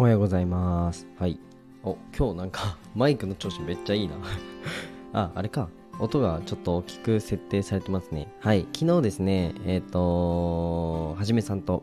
おはようございます。はい。お、今日なんか マイクの調子めっちゃいいな。あ、あれか。音がちょっと大きく設定されてますね。はい。昨日ですね、えっ、とはじめさんと、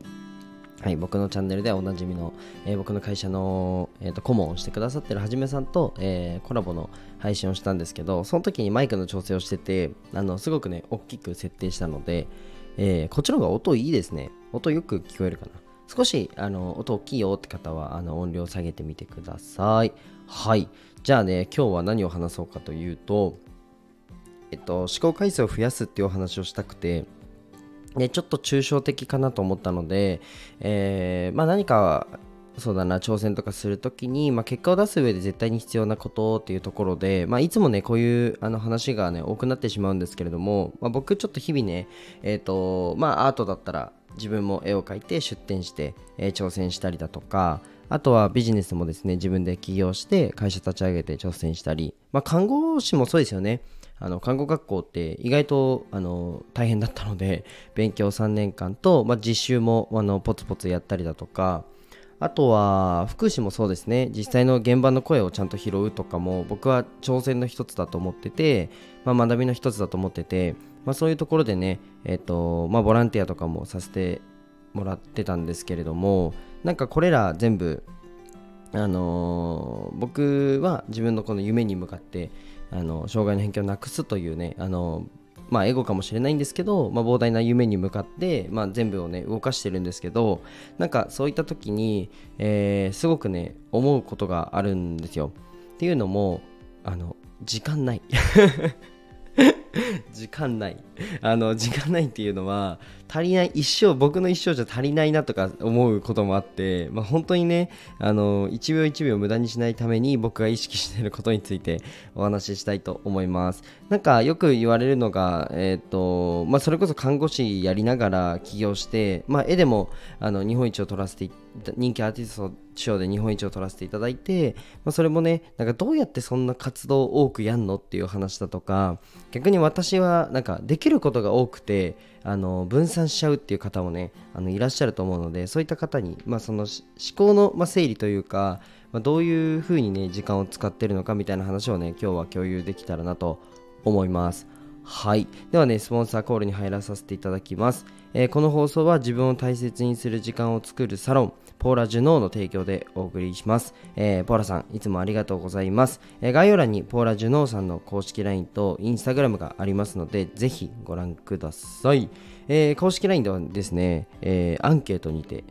はい、僕のチャンネルでおなじみの、えー僕の会社の、えー、と顧問をしてくださってるはじめさんと、えーコラボの配信をしたんですけど、その時にマイクの調整をしてて、あのすごくね、大きく設定したので、えーこっちの方が音いいですね。音よく聞こえるかな。少しあの音大きいよって方はあの音量下げてみてください。はい。じゃあね、今日は何を話そうかというと、えっと、思考回数を増やすっていうお話をしたくて、ね、ちょっと抽象的かなと思ったので、えーまあ、何かそうだな挑戦とかするときに、まあ、結果を出す上で絶対に必要なことっていうところで、まあ、いつもねこういうあの話がね多くなってしまうんですけれども、まあ、僕ちょっと日々ねえっ、とまあアートだったら自分も絵を描いて出展して、えー挑戦したりだとかあとはビジネスもですね自分で起業して会社立ち上げて挑戦したり、まあ、看護師もそうですよね。あの看護学校って意外とあの大変だったので勉強3年間と、まあ、実習もあのポツポツやったりだとかあとは福祉もそうですね。実際の現場の声をちゃんと拾うとかも僕は挑戦の一つだと思ってて、まあ、学びの一つだと思ってて、まあ、そういうところでね、えっとまあ、ボランティアとかもさせてもらってたんですけれどもなんかこれら全部あのー僕は自分のこの夢に向かってあの障害の偏見をなくすというねあのまあエゴかもしれないんですけど、まあ、膨大な夢に向かって、まあ、全部をね動かしてるんですけどなんかそういった時に、えーすごくね思うことがあるんですよ。っていうのもあの時間ない。時間ないあの時間ないっていうのは足りない一生僕の一生じゃ足りないなとか思うこともあって、まあ、本当にねあの1秒1秒無駄にしないために僕が意識していることについてお話ししたいと思います。なんかよく言われるのが、えっとまあ、それこそ看護師やりながら起業して、まあ、絵でもあの日本一を取らせて人気アーティスト賞で日本一を取らせていただいて、まあ、それもねなんかどうやってそんな活動を多くやんのっていう話だとか逆に私はなんかできることが多くてあの分散しちゃうっていう方もねあのいらっしゃると思うのでそういった方に、まあ、その思考の、ま、整理というか、まあ、どういうふうにね時間を使ってるのかみたいな話をね今日は共有できたらなと思います。はい。ではねスポンサーコールに入らさせていただきます、えーこの放送は自分を大切にする時間を作るサロンポーラ・ジュノーの提供でお送りします、えーポーラさんいつもありがとうございます、えー概要欄にポーラ・ジュノーさんの公式 LINE と Instagram がありますのでぜひご覧ください、えー公式 LINE ではですね、えアンケートにて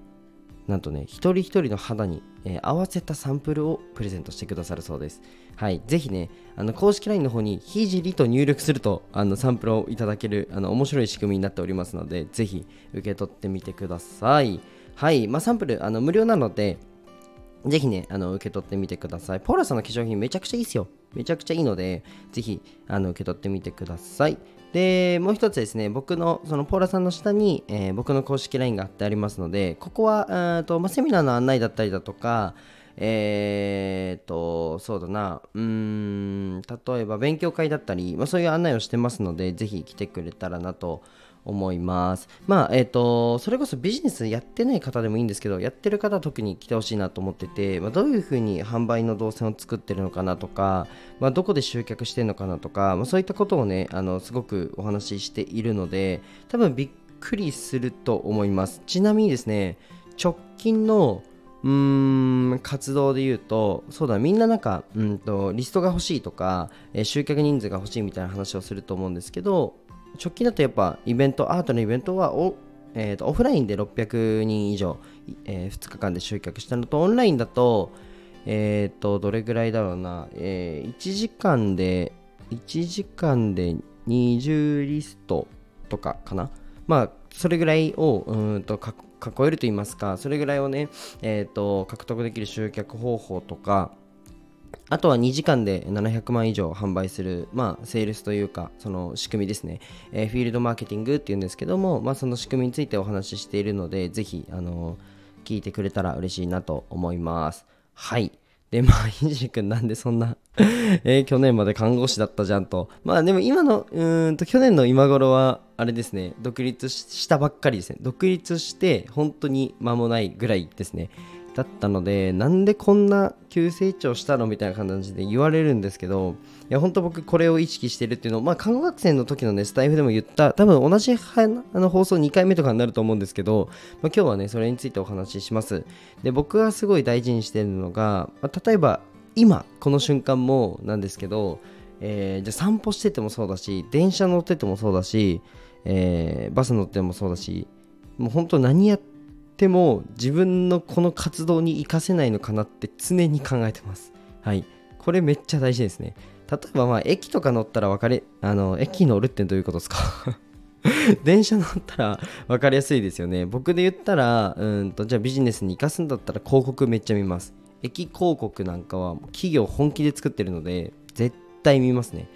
なんとね、一人一人の肌に、えー合わせたサンプルをプレゼントしてくださるそうです。はい、ぜひね、あの公式 LINE の方にひじりと入力するとあのサンプルをいただけるあの面白い仕組みになっておりますので、ぜひ受け取ってみてください。はい、まあ、サンプルあの無料なので、ぜひね、あの受け取ってみてください。ポーラさんの化粧品めちゃくちゃいいですよ。めちゃくちゃいいので、ぜひあの受け取ってみてください。で、もう一つですね、僕のそのポーラさんの下に、えー僕の公式 LINE が貼ってありますので、ここは、えーとま、セミナーの案内だったりだとか、えーと、そうだな、うーん、例えば勉強会だったり、ま、そういう案内をしてますので、ぜひ来てくれたらなと思います。思います。まあ、えっ、と、それこそビジネスやってない方でもいいんですけど、やってる方は特に来てほしいなと思ってて、まあ、どういうふうに販売の動線を作ってるのかなとか、まあ、どこで集客してるのかなとか、まあ、そういったことをね、あの、すごくお話ししているので、多分びっくりすると思います。ちなみにですね、直近のうーん活動で言うとそうだみんななんかうんとリストが欲しいとか、えー集客人数が欲しいみたいな話をすると思うんですけど直近だとやっぱイベントアートのイベントはお、えーとオフラインで600人以上、え2日間で集客したのとオンラインだとえっ、とどれぐらいだろうな、えー1時間で1時間で20リストとかかな。まあそれぐらいをうんと囲えると言いますかそれぐらいをね、えー、と獲得できる集客方法とかあとは2時間で700万以上販売する、まあ、セールスというか、その仕組みですね。えーフィールドマーケティングっていうんですけども、まあ、その仕組みについてお話ししているので、ぜひ、あの聞いてくれたら嬉しいなと思います。はい。で、まあ、ひじくんなんでそんな えー去年まで看護師だったじゃんと。まあ、でも今の、うんと、去年の今頃は、あれですね、独立したばっかりですね。独立して、本当に間もないぐらいですね。だったのでなんでこんな急成長したのみたいな感じで言われるんですけどいや本当僕これを意識してるっていうのをまあ看護学生の時のねスタイフでも言った多分同じあの放送2回目とかになると思うんですけど、まあ、今日はねそれについてお話しします。で僕がすごい大事にしてるのが、まあ、例えば今この瞬間もなんですけど、えー、じゃ散歩しててもそうだし電車乗っててもそうだし、えー、バス乗ってもそうだしもう本当何やってても自分のこの活動に活かせないのかなって常に考えてます。はい。これめっちゃ大事ですね。例えばまあ駅とか乗ったら分かり、あの、駅乗るってどういうことですか？電車乗ったら分かりやすいですよね。僕で言ったら、うんと、じゃあビジネスに活かすんだったら広告めっちゃ見ます。駅広告なんかは企業本気で作ってるので、絶対見ますね。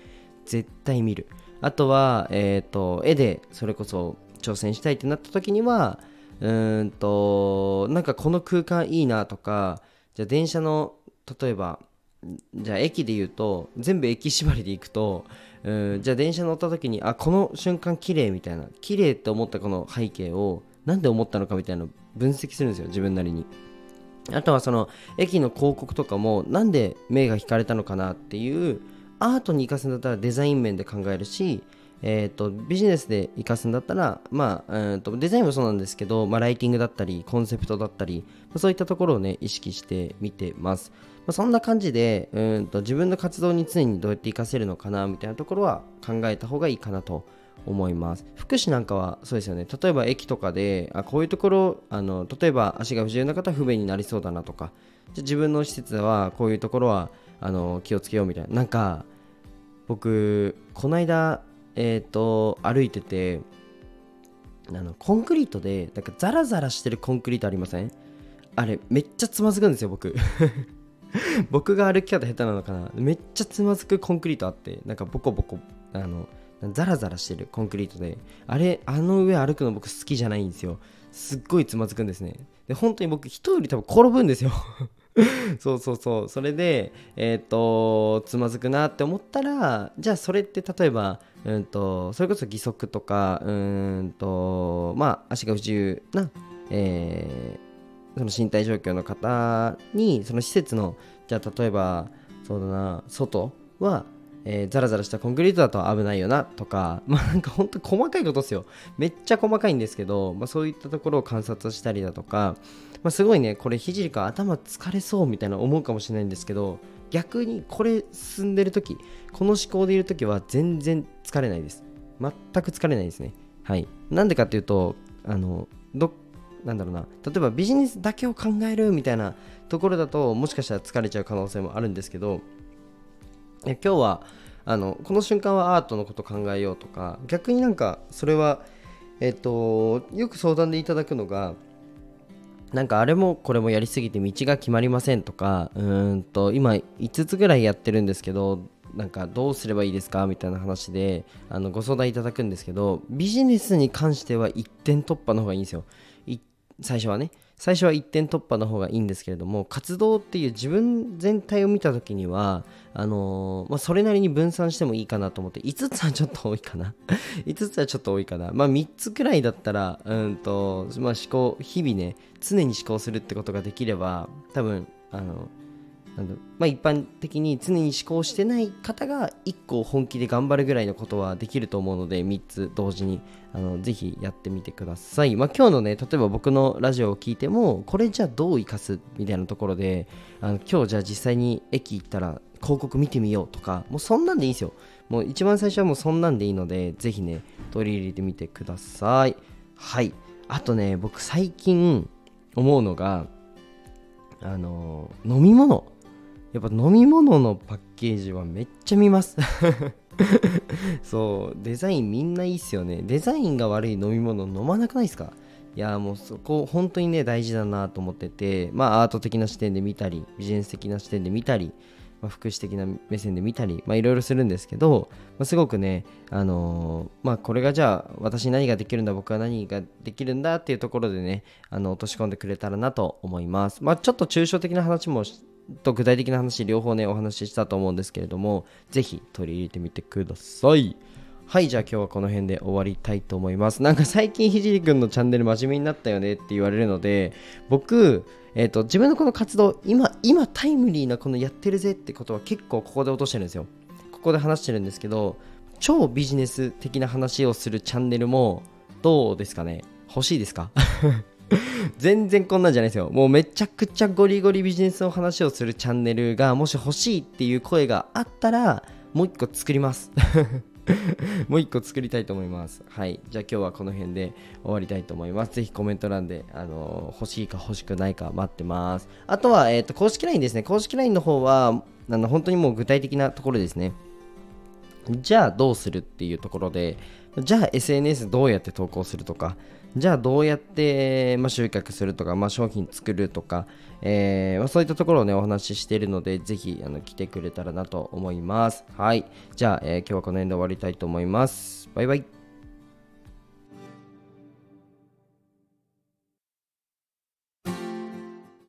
絶対見る。あとは、えっ、ー、と、絵でそれこそ挑戦したいってなった時には、うんとなんかこの空間いいなとかじゃあ電車の例えばじゃあ駅で言うと全部駅縛りで行くとうんじゃあ電車乗った時にあこの瞬間綺麗みたいな綺麗って思ったこの背景をなんで思ったのかみたいなの分析するんですよ自分なりに。あとはその駅の広告とかもなんで目が引かれたのかなっていうアートに生かすんだったらデザイン面で考えるしえーと、ビジネスで生かすんだったら、まあ、えーと、デザインもそうなんですけど、まあ、ライティングだったりコンセプトだったり、まあ、そういったところをね意識してみてます、まあ、そんな感じでうんと自分の活動に常にどうやって活かせるのかなみたいなところは考えた方がいいかなと思います。福祉なんかはそうですよね。例えば駅とかであこういうところあの例えば足が不自由な方は不便になりそうだなとかじゃ自分の施設はこういうところはあの気をつけようみたいな。なんか僕この間えっ、ー、と歩いててあのコンクリートでなんかザラザラしてるコンクリートありません？あれめっちゃつまずくんですよ僕。僕が歩き方下手なのかな？めっちゃつまずくコンクリートあってなんかボコボコあのザラザラしてるコンクリートで。あれあの上歩くの僕好きじゃないんですよ。すっごいつまずくんですね。で本当に僕人より多分転ぶんですよ。そうそうそう。それでえっ、ー、とつまずくなって思ったらじゃあそれって例えばうんとそれこそ義足とかうんとまあ足が不自由な、えー、その身体状況の方にその施設のじゃあ例えばそうだな外はえー、ザラザラしたコンクリートだと危ないよなとか、まあなんか本当細かいことですよ。めっちゃ細かいんですけど、まあそういったところを観察したりだとか、まあすごいね、これひじりか頭疲れそうみたいな思うかもしれないんですけど、逆にこれ進んでる時この思考でいる時は全然疲れないです。全く疲れないですね。はい。なんでかっていうとあのどなんだろうな。例えばビジネスだけを考えるみたいなところだともしかしたら疲れちゃう可能性もあるんですけど今日はあのこの瞬間はアートのこと考えようとか逆になんかそれはえっとよく相談でいただくのがなんかあれもこれもやりすぎて道が決まりませんとかうんと今5つぐらいやってるんですけどなんかどうすればいいですかみたいな話であのご相談いただくんですけどビジネスに関しては一点突破の方がいいんですよ。最初はね。最初は一点突破の方がいいんですけれども活動っていう自分全体を見た時にはあのー、まあ、それなりに分散してもいいかなと思って5つはちょっと多いかな。5つはちょっと多いかな。まあ3つくらいだったらうんと、まあ、思考日々ね常に思考するってことができれば多分あのまあ、一般的に常に思考してない方が1個本気で頑張るぐらいのことはできると思うので3つ同時に。あのぜひやってみてください、まあ、今日のね例えば僕のラジオを聞いてもこれじゃあどう生かすみたいなところであの今日じゃあ実際に駅行ったら広告見てみようとかもうそんなんでいいんですよ。もう一番最初はもうそんなんでいいのでぜひね取り入れてみてください。はい。あとね僕最近思うのがあの飲み物。やっぱ飲み物のパッケージはめっちゃ見ます。そうデザインみんないいっすよね。デザインが悪い飲み物飲まなくないですか？いやもうそこ本当にね大事だなと思ってて。まあアート的な視点で見たりビジネス的な視点で見たり、まあ、福祉的な目線で見たりまあいろいろするんですけど、まあ、すごくねあのー、まあこれがじゃあ私に何ができるんだ僕は何ができるんだっていうところでねあの落とし込んでくれたらなと思います。まあちょっと抽象的な話もと具体的な話両方ねお話ししたと思うんですけれどもぜひ取り入れてみてください。はいじゃあ今日はこの辺で終わりたいと思います。なんか最近ひじりくんのチャンネル真面目になったよねって言われるので僕えーと、自分のこの活動今今タイムリーなこのやってるぜってことは結構ここで落としてるんですよ。ここで話してるんですけど超ビジネス的な話をするチャンネルもどうですかね？欲しいですか？全然こんなんじゃないですよもうめちゃくちゃゴリゴリビジネスの話をするチャンネルがもし欲しいっていう声があったらもう一個作ります もう一個作りたいと思います。はい。じゃあ今日はこの辺で終わりたいと思います。ぜひコメント欄で、あの欲しいか欲しくないか待ってます。あとは、えっ、ー、と、公式 LINE ですね。公式 LINE の方は、あの本当にもう具体的なところですね。じゃあどうするっていうところで、じゃあ SNS どうやって投稿するとか、じゃあどうやって、まあ、集客するとか、まあ、商品作るとか、えーまあ、そういったところをねお話ししているのでぜひあの来てくれたらなと思います。はい。じゃあ、えー、今日はこの辺で終わりたいと思います。バイバイ。